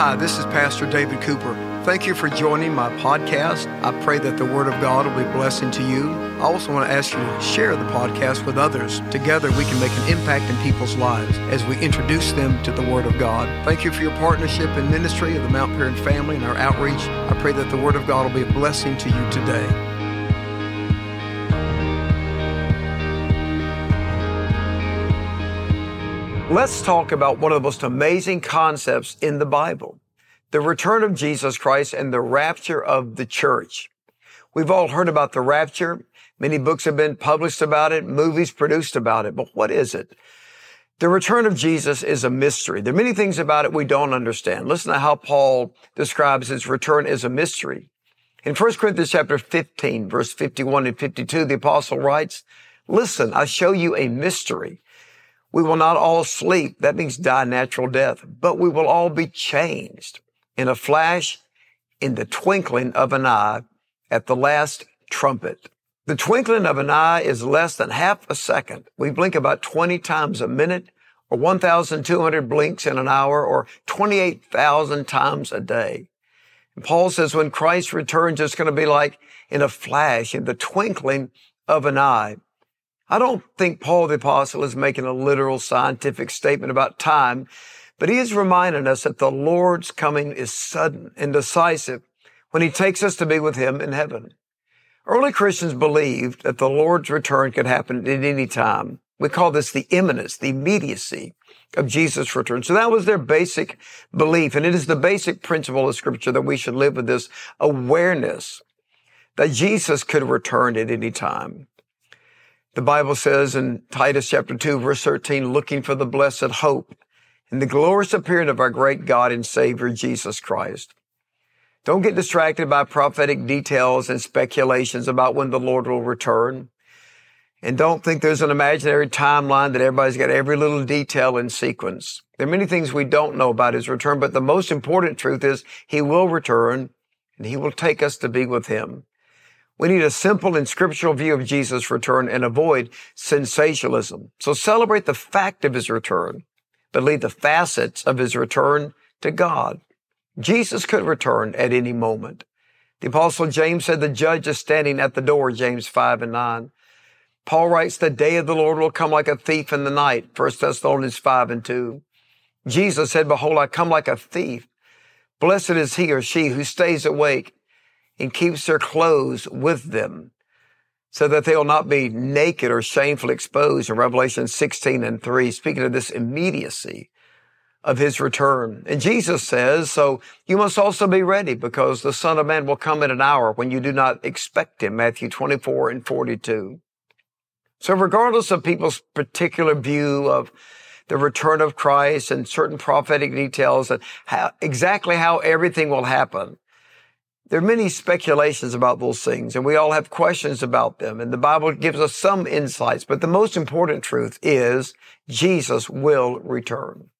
Hi, this is Pastor David Cooper. Thank you for joining my podcast. I pray that the Word of God will be a blessing to you. I also want to ask you to share the podcast with others. Together, we can make an impact in people's lives as we introduce them to the Word of God. Thank you for your partnership and ministry of the Mount Paran family and our outreach. I pray that the Word of God will be a blessing to you today. Let's talk about one of the most amazing concepts in the Bible. The return of Jesus Christ and the rapture of the church. We've all heard about the rapture. Many books have been published about it, movies produced about it. But what is it? The return of Jesus is a mystery. There are many things about it we don't understand. Listen to how Paul describes his return as a mystery. In 1 Corinthians chapter 15, verse 51 and 52, the apostle writes, Listen, I show you a mystery. We will not all sleep. That means die natural death, but we will all be changed in a flash, in the twinkling of an eye at the last trumpet. The twinkling of an eye is less than half a second. We blink about 20 times a minute or 1,200 blinks in an hour or 28,000 times a day. And Paul says when Christ returns, it's going to be like in a flash, in the twinkling of an eye. I don't think Paul the apostle is making a literal scientific statement about time, but he is reminding us that the Lord's coming is sudden and decisive when he takes us to be with him in heaven. Early Christians believed that the Lord's return could happen at any time. We call this the imminence, the immediacy of Jesus' return. So that was their basic belief. And it is the basic principle of scripture that we should live with this awareness that Jesus could return at any time. The Bible says in Titus chapter 2 verse 13, looking for the blessed hope and the glorious appearing of our great God and Savior Jesus Christ. Don't get distracted by prophetic details and speculations about when the Lord will return. And don't think there's an imaginary timeline that everybody's got every little detail in sequence. There are many things we don't know about his return, but the most important truth is he will return and he will take us to be with him. We need a simple and scriptural view of Jesus' return and avoid sensationalism. So celebrate the fact of his return, but leave the facets of his return to God. Jesus could return at any moment. The apostle James said the judge is standing at the door, James 5 and 9. Paul writes, the day of the Lord will come like a thief in the night, 1 Thessalonians 5 and 2. Jesus said, behold, I come like a thief. Blessed is he or she who stays awake and keeps their clothes with them so that they will not be naked or shamefully exposed in Revelation 16 and 3, speaking of this immediacy of his return. And Jesus says, so you must also be ready because the son of man will come in an hour when you do not expect him. Matthew 24 and 42. So regardless of people's particular view of the return of Christ and certain prophetic details and how, exactly how everything will happen, there are many speculations about those things and we all have questions about them and the Bible gives us some insights, but the most important truth is Jesus will return.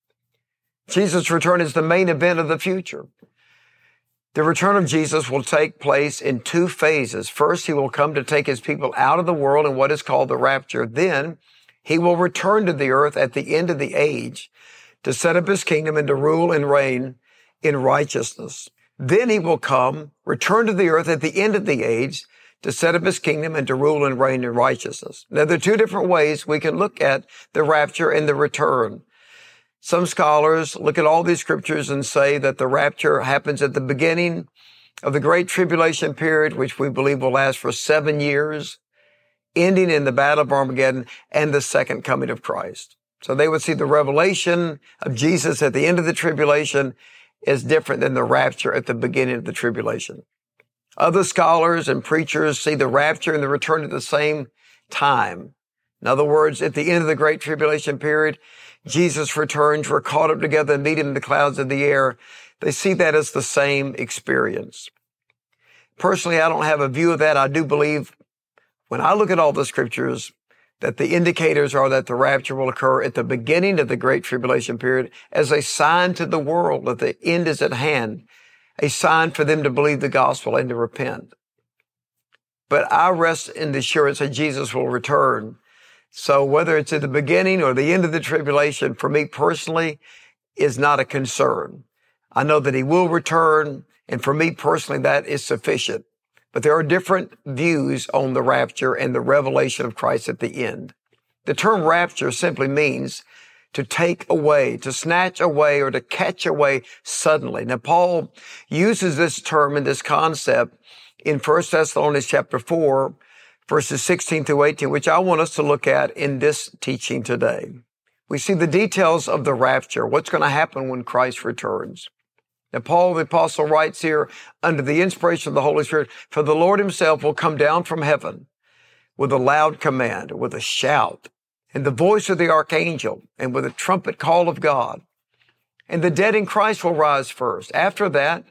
Jesus' return is the main event of the future. The return of Jesus will take place in two phases. First, he will come to take his people out of the world in what is called the rapture. Then he will return to the earth at the end of the age to set up his kingdom and to rule and reign in righteousness. Then he will come, return to the earth at the end of the age to set up his kingdom and to rule and reign in righteousness. Now, there are two different ways we can look at the rapture and the return. Some scholars look at all these scriptures and say that the rapture happens at the beginning of the great tribulation period, which we believe will last for seven years, ending in the battle of Armageddon and the second coming of Christ. So they would see the revelation of Jesus at the end of the tribulation is different than the rapture at the beginning of the tribulation. Other scholars and preachers see the rapture and the return at the same time. In other words, at the end of the great tribulation period, Jesus returns, we're caught up together and meet him in the clouds of the air. They see that as the same experience. Personally, I don't have a view of that. I do believe when I look at all the scriptures, that the indicators are that the rapture will occur at the beginning of the great tribulation period as a sign to the world that the end is at hand, a sign for them to believe the gospel and to repent. But I rest in the assurance that Jesus will return. So whether it's at the beginning or the end of the tribulation, for me personally, is not a concern. I know that he will return. And for me personally, that is sufficient. But there are different views on the rapture and the revelation of Christ at the end. The term rapture simply means to take away, to snatch away, or to catch away suddenly. Now, Paul uses this term and this concept in 1 Thessalonians chapter 4, verses 16 through 18, which I want us to look at in this teaching today. We see the details of the rapture, what's going to happen when Christ returns. Now, Paul the apostle writes here under the inspiration of the Holy Spirit, for the Lord himself will come down from heaven with a loud command, with a shout, and the voice of the archangel, and with a trumpet call of God. And the dead in Christ will rise first. After that,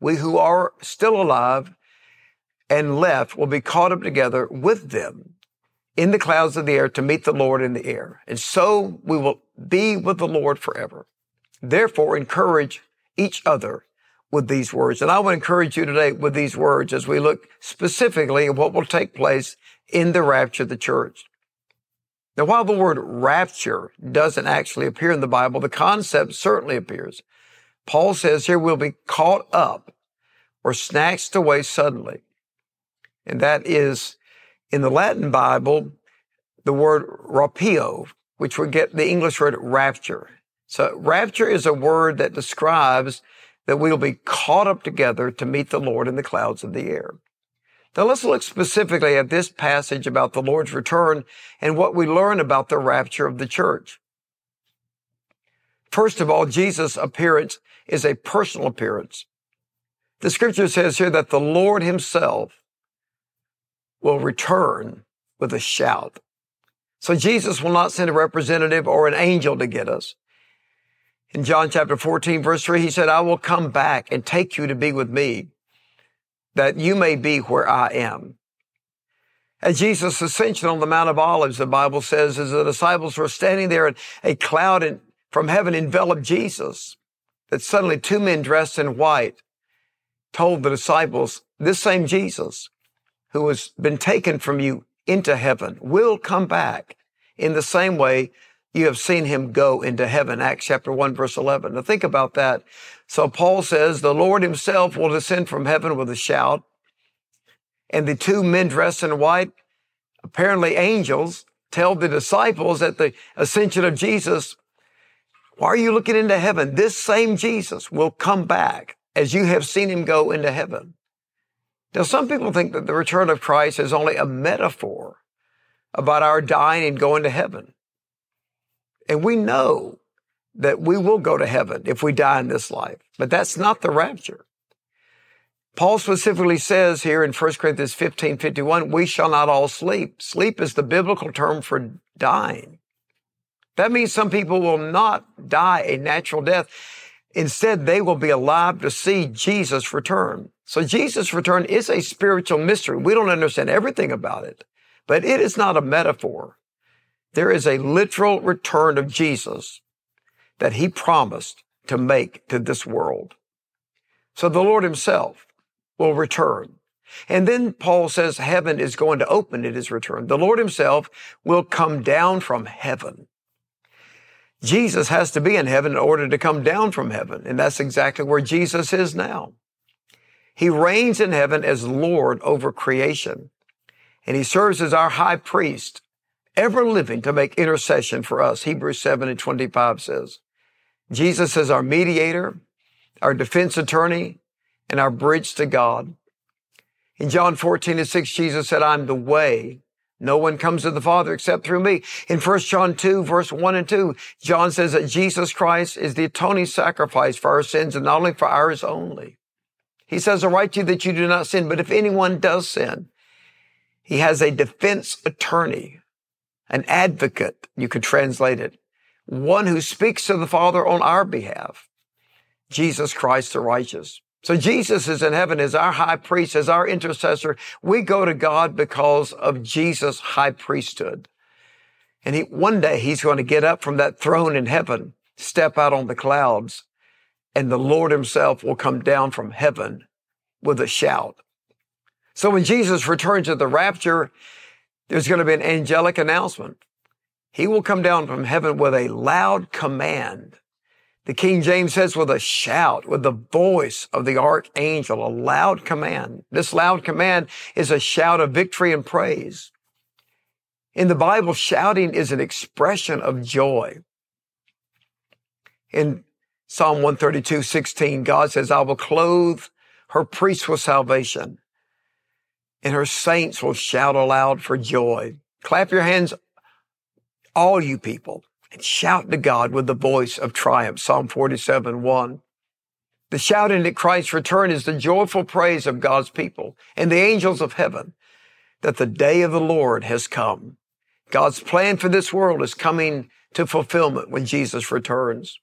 we who are still alive and left will be caught up together with them in the clouds of the air to meet the Lord in the air. And so we will be with the Lord forever. Therefore, encourage each other with these words. And I would encourage you today with these words as we look specifically at what will take place in the rapture of the church. Now, while the word rapture doesn't actually appear in the Bible, the concept certainly appears. Paul says here we'll be caught up or snatched away suddenly. And that is in the Latin Bible, the word rapio, which we get the English word rapture. So rapture is a word that describes that we'll be caught up together to meet the Lord in the clouds of the air. Now let's look specifically at this passage about the Lord's return and what we learn about the rapture of the church. First of all, Jesus' appearance is a personal appearance. The scripture says here that the Lord himself will return with a shout. So Jesus will not send a representative or an angel to get us. In John chapter 14, verse 3, he said, I will come back and take you to be with me, that you may be where I am. At Jesus' ascension on the Mount of Olives, the Bible says, as the disciples were standing there and a cloud from heaven enveloped Jesus, that suddenly two men dressed in white told the disciples, this same Jesus who has been taken from you into heaven will come back in the same way you have seen him go into heaven. Acts chapter 1 verse 11. Now think about that. So Paul says the Lord himself will descend from heaven with a shout. And the two men dressed in white, apparently angels, tell the disciples at the ascension of Jesus, why are you looking into heaven? This same Jesus will come back as you have seen him go into heaven. Now, some people think that the return of Christ is only a metaphor about our dying and going to heaven. And we know that we will go to heaven if we die in this life, but that's not the rapture. Paul specifically says here in 1 Corinthians 15, 51, we shall not all sleep. Sleep is the biblical term for dying. That means some people will not die a natural death. Instead, they will be alive to see Jesus return. So Jesus' return is a spiritual mystery. We don't understand everything about it, but it is not a metaphor. There is a literal return of Jesus that he promised to make to this world. So the Lord himself will return. And then Paul says heaven is going to open at his return. The Lord himself will come down from heaven. Jesus has to be in heaven in order to come down from heaven. And that's exactly where Jesus is now. He reigns in heaven as Lord over creation. And he serves as our high priest ever living to make intercession for us. Hebrews 7 and 25 says, Jesus is our mediator, our defense attorney, and our bridge to God. In John 14 and 6, Jesus said, I'm the way. No one comes to the Father except through me. In 1 John 2, verse 1 and 2, John says that Jesus Christ is the atoning sacrifice for our sins and not only for ours only. He says, I write to you that you do not sin, but if anyone does sin, he has a defense attorney an advocate, you could translate it, one who speaks to the Father on our behalf, Jesus Christ the righteous. So Jesus is in heaven as our high priest, as our intercessor. We go to God because of Jesus' high priesthood. And he, one day he's going to get up from that throne in heaven, step out on the clouds, and the Lord himself will come down from heaven with a shout. So when Jesus returns at the rapture, there's going to be an angelic announcement. He will come down from heaven with a loud command. The King James says with a shout, with the voice of the archangel, a loud command. This loud command is a shout of victory and praise. In the Bible, shouting is an expression of joy. In Psalm 132, 16, God says, I will clothe her priests with salvation and her saints will shout aloud for joy. Clap your hands, all you people, and shout to God with the voice of triumph. Psalm 47, 1. The shouting at Christ's return is the joyful praise of God's people and the angels of heaven that the day of the Lord has come. God's plan for this world is coming to fulfillment when Jesus returns.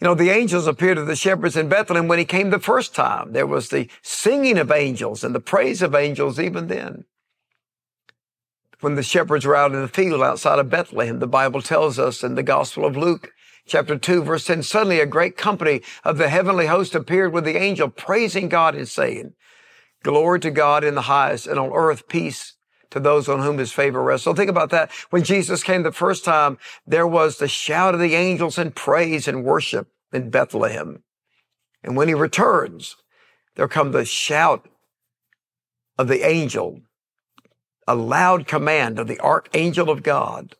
You know, the angels appeared to the shepherds in Bethlehem when he came the first time. There was the singing of angels and the praise of angels even then. When the shepherds were out in the field outside of Bethlehem, the Bible tells us in the Gospel of Luke, chapter 2, verse 10, suddenly a great company of the heavenly host appeared with the angel, praising God and saying, Glory to God in the highest, and on earth peace to those on whom his favor rests. So think about that. When Jesus came the first time, there was the shout of the angels and praise and worship in Bethlehem. And when he returns, there come the shout of the angel, a loud command of the archangel of God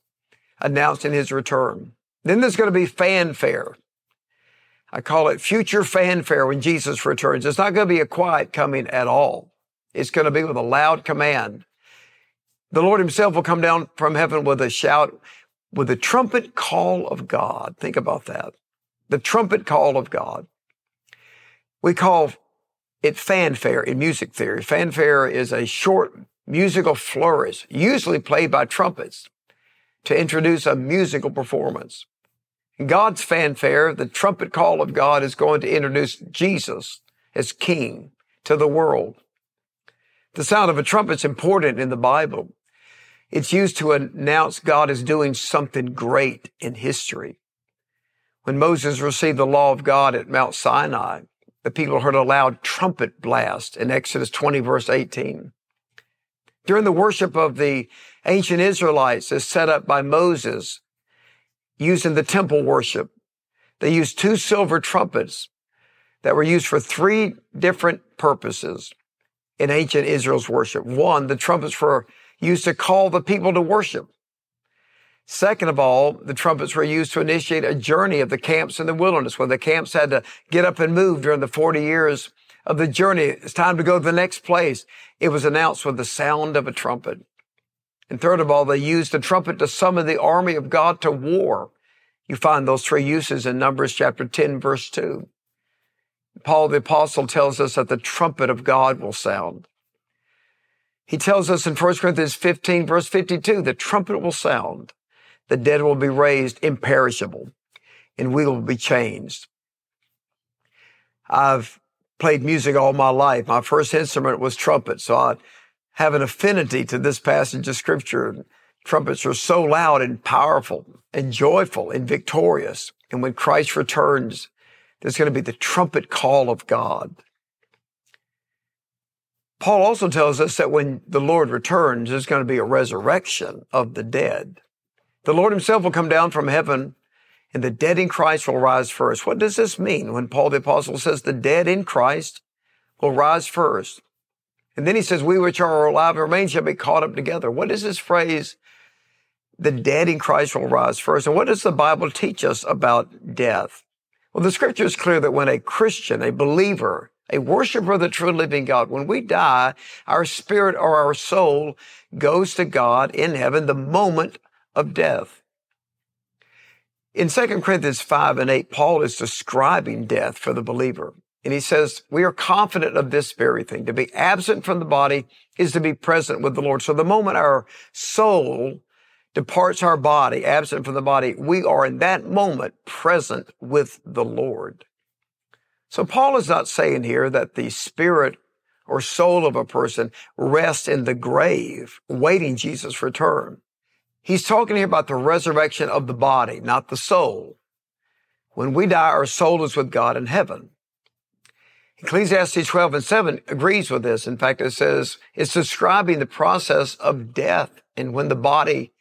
announcing his return. Then there's going to be fanfare. I call it future fanfare when Jesus returns. It's not going to be a quiet coming at all. It's going to be with a loud command the Lord himself will come down from heaven with a shout, with the trumpet call of God. Think about that. The trumpet call of God. We call it fanfare in music theory. Fanfare is a short musical flourish, usually played by trumpets, to introduce a musical performance. In God's fanfare, the trumpet call of God is going to introduce Jesus as King to the world. The sound of a trumpet is important in the Bible. It's used to announce God is doing something great in history. When Moses received the law of God at Mount Sinai, the people heard a loud trumpet blast in Exodus 20 verse 18. During the worship of the ancient Israelites as set up by Moses, used in the temple worship, they used two silver trumpets that were used for three different purposes in ancient Israel's worship. One, the trumpets for used to call the people to worship. Second of all, the trumpets were used to initiate a journey of the camps in the wilderness when the camps had to get up and move during the 40 years of the journey. It's time to go to the next place. It was announced with the sound of a trumpet. And third of all, they used the trumpet to summon the army of God to war. You find those three uses in Numbers chapter 10, verse 2. Paul the apostle tells us that the trumpet of God will sound. He tells us in 1 Corinthians 15 verse 52, the trumpet will sound, the dead will be raised imperishable, and we will be changed. I've played music all my life. My first instrument was trumpet, so I have an affinity to this passage of scripture. Trumpets are so loud and powerful and joyful and victorious. And when Christ returns, there's going to be the trumpet call of God. Paul also tells us that when the Lord returns, there's going to be a resurrection of the dead. The Lord himself will come down from heaven and the dead in Christ will rise first. What does this mean when Paul the apostle says the dead in Christ will rise first? And then he says, we which are alive and remain shall be caught up together. What is this phrase? The dead in Christ will rise first. And what does the Bible teach us about death? Well, the scripture is clear that when a Christian, a believer, a worshiper of the true living God. When we die, our spirit or our soul goes to God in heaven the moment of death. In 2 Corinthians 5 and 8, Paul is describing death for the believer. And he says, we are confident of this very thing. To be absent from the body is to be present with the Lord. So the moment our soul departs our body, absent from the body, we are in that moment present with the Lord. So Paul is not saying here that the spirit or soul of a person rests in the grave, waiting Jesus' return. He's talking here about the resurrection of the body, not the soul. When we die, our soul is with God in heaven. Ecclesiastes 12 and 7 agrees with this. In fact, it says it's describing the process of death and when the body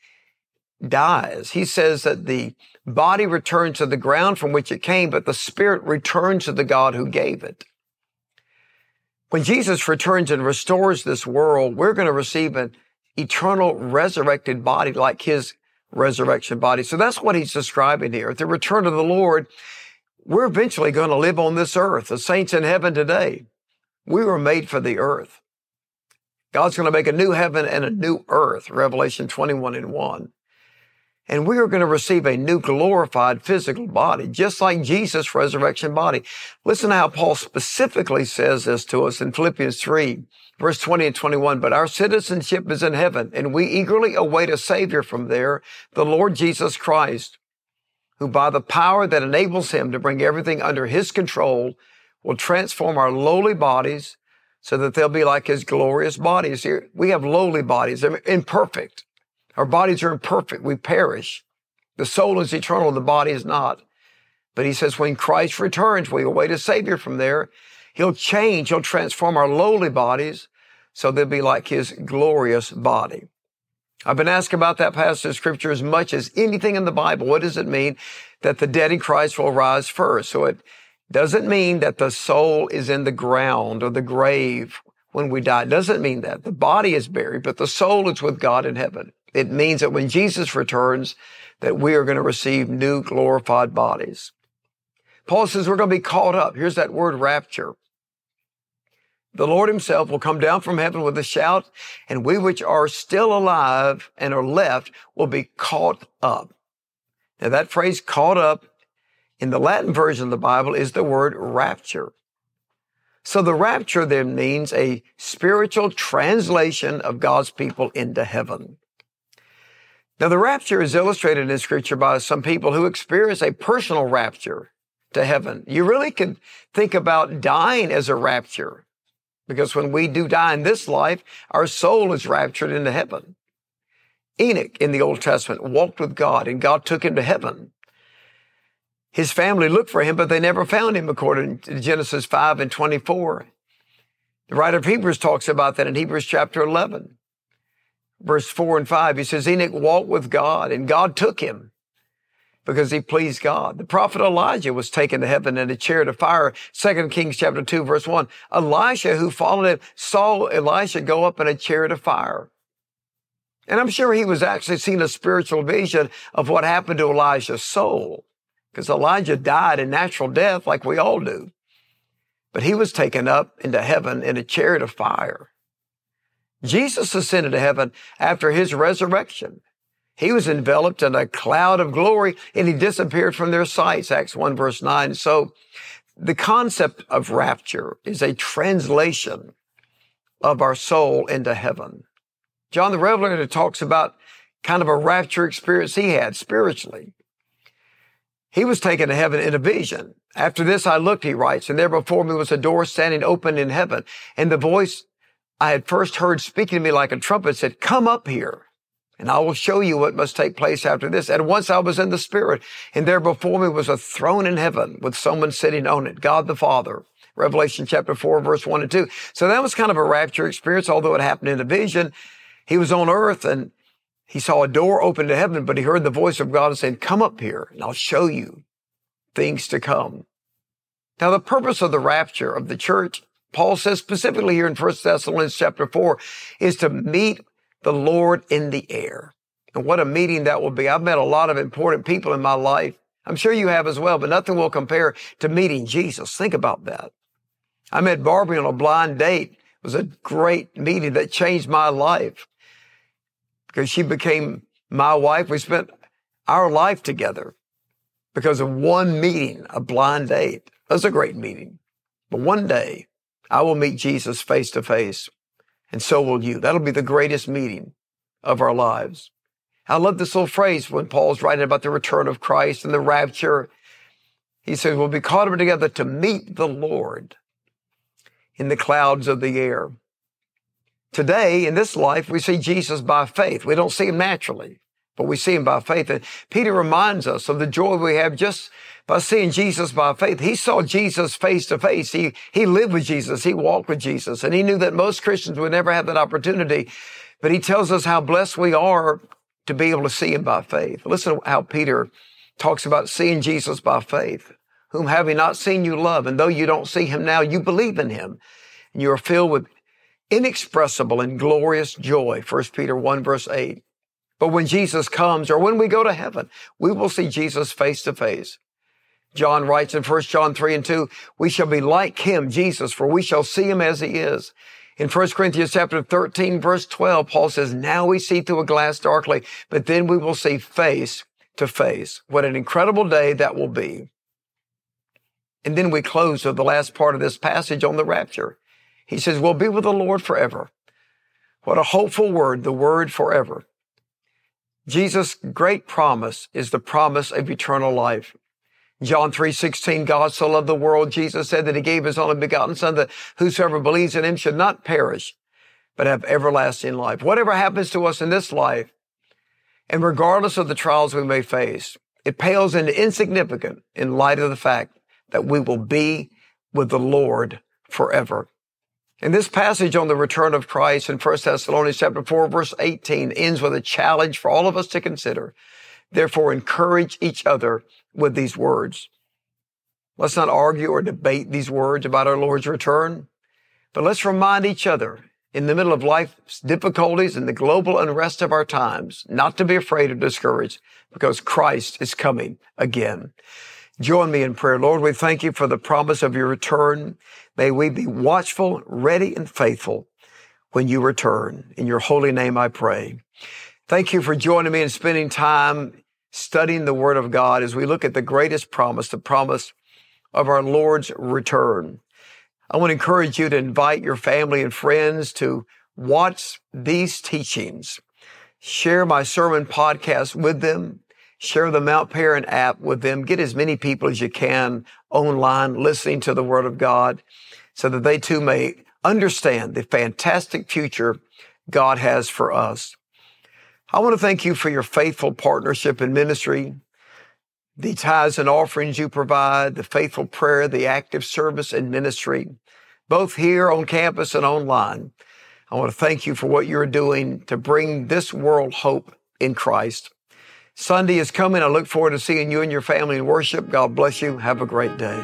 dies. He says that the body returns to the ground from which it came, but the spirit returns to the God who gave it. When Jesus returns and restores this world, we're going to receive an eternal resurrected body like his resurrection body. So that's what he's describing here. At the return of the Lord, we're eventually going to live on this earth. The saints in heaven today, we were made for the earth. God's going to make a new heaven and a new earth, Revelation 21 and 1. And we are going to receive a new glorified physical body, just like Jesus' resurrection body. Listen to how Paul specifically says this to us in Philippians 3, verse 20 and 21. But our citizenship is in heaven, and we eagerly await a Savior from there, the Lord Jesus Christ, who by the power that enables him to bring everything under his control will transform our lowly bodies so that they'll be like his glorious bodies. Here, we have lowly bodies. Imperfect. Our bodies are imperfect. We perish. The soul is eternal. The body is not. But he says when Christ returns, we await a savior from there. He'll change. He'll transform our lowly bodies so they'll be like his glorious body. I've been asked about that passage of scripture as much as anything in the Bible. What does it mean that the dead in Christ will rise first? So it doesn't mean that the soul is in the ground or the grave when we die. It doesn't mean that. The body is buried, but the soul is with God in heaven. It means that when Jesus returns, that we are going to receive new glorified bodies. Paul says we're going to be caught up. Here's that word rapture. The Lord himself will come down from heaven with a shout, and we which are still alive and are left will be caught up. Now that phrase caught up in the Latin version of the Bible is the word rapture. So the rapture then means a spiritual translation of God's people into heaven. Now, the rapture is illustrated in scripture by some people who experience a personal rapture to heaven. You really can think about dying as a rapture because when we do die in this life, our soul is raptured into heaven. Enoch in the Old Testament walked with God and God took him to heaven. His family looked for him, but they never found him according to Genesis 5 and 24. The writer of Hebrews talks about that in Hebrews chapter 11 verse 4 and 5, he says, Enoch walked with God and God took him because he pleased God. The prophet Elijah was taken to heaven in a chariot of fire. 2 Kings chapter 2 verse 1. Elisha, who followed him, saw Elisha go up in a chariot of fire. And I'm sure he was actually seeing a spiritual vision of what happened to Elijah's soul. Because Elijah died a natural death like we all do. But he was taken up into heaven in a chariot of fire. Jesus ascended to heaven after his resurrection. He was enveloped in a cloud of glory and he disappeared from their sights, Acts 1 verse 9. So the concept of rapture is a translation of our soul into heaven. John the Revelator talks about kind of a rapture experience he had spiritually. He was taken to heaven in a vision. After this I looked, he writes, and there before me was a door standing open in heaven. And the voice I had first heard speaking to me like a trumpet said, come up here and I will show you what must take place after this. And once I was in the spirit and there before me was a throne in heaven with someone sitting on it, God the Father. Revelation chapter 4 verse 1 and 2. So that was kind of a rapture experience, although it happened in a vision. He was on earth and he saw a door open to heaven, but he heard the voice of God saying, come up here and I'll show you things to come. Now the purpose of the rapture of the church Paul says specifically here in 1 Thessalonians chapter 4 is to meet the Lord in the air. And what a meeting that will be. I've met a lot of important people in my life. I'm sure you have as well, but nothing will compare to meeting Jesus. Think about that. I met Barbie on a blind date. It was a great meeting that changed my life because she became my wife. We spent our life together because of one meeting, a blind date. Was a great meeting. But one day I will meet Jesus face to face, and so will you. That'll be the greatest meeting of our lives. I love this little phrase when Paul's writing about the return of Christ and the rapture. He says, we'll be caught up together to meet the Lord in the clouds of the air. Today, in this life, we see Jesus by faith. We don't see him naturally, but we see him by faith. And Peter reminds us of the joy we have just by seeing Jesus by faith. He saw Jesus face to face. He, he lived with Jesus. He walked with Jesus. And he knew that most Christians would never have that opportunity. But he tells us how blessed we are to be able to see him by faith. Listen to how Peter talks about seeing Jesus by faith, whom having not seen you love, and though you don't see him now, you believe in him, and you are filled with inexpressible and glorious joy. 1 Peter 1 verse 8. But when Jesus comes or when we go to heaven, we will see Jesus face to face. John writes in 1 John 3 and 2, we shall be like him, Jesus, for we shall see him as he is. In 1 Corinthians chapter 13, verse 12, Paul says, now we see through a glass darkly, but then we will see face to face. What an incredible day that will be. And then we close with the last part of this passage on the rapture. He says, we'll be with the Lord forever. What a hopeful word, the word forever. Jesus' great promise is the promise of eternal life. John 3:16 God so loved the world Jesus said that he gave his only begotten son that whosoever believes in him should not perish but have everlasting life. Whatever happens to us in this life and regardless of the trials we may face, it pales into insignificant in light of the fact that we will be with the Lord forever. And this passage on the return of Christ in 1 Thessalonians chapter 4 verse 18 ends with a challenge for all of us to consider. Therefore, encourage each other with these words. Let's not argue or debate these words about our Lord's return, but let's remind each other in the middle of life's difficulties and the global unrest of our times, not to be afraid or discouraged because Christ is coming again. Join me in prayer. Lord, we thank you for the promise of your return. May we be watchful, ready, and faithful when you return. In your holy name I pray. Thank you for joining me and spending time studying the Word of God as we look at the greatest promise, the promise of our Lord's return. I want to encourage you to invite your family and friends to watch these teachings. Share my sermon podcast with them. Share the Mount Paran app with them. Get as many people as you can online listening to the Word of God so that they too may understand the fantastic future God has for us. I want to thank you for your faithful partnership in ministry, the tithes and offerings you provide, the faithful prayer, the active service and ministry, both here on campus and online. I want to thank you for what you're doing to bring this world hope in Christ. Sunday is coming. I look forward to seeing you and your family in worship. God bless you. Have a great day.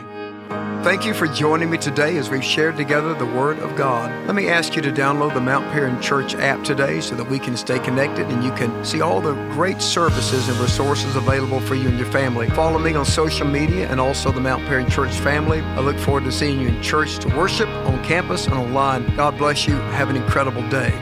Thank you for joining me today as we've shared together the Word of God. Let me ask you to download the Mount Paran Church app today so that we can stay connected and you can see all the great services and resources available for you and your family. Follow me on social media and also the Mount Paran Church family. I look forward to seeing you in church to worship on campus and online. God bless you. Have an incredible day.